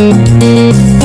Música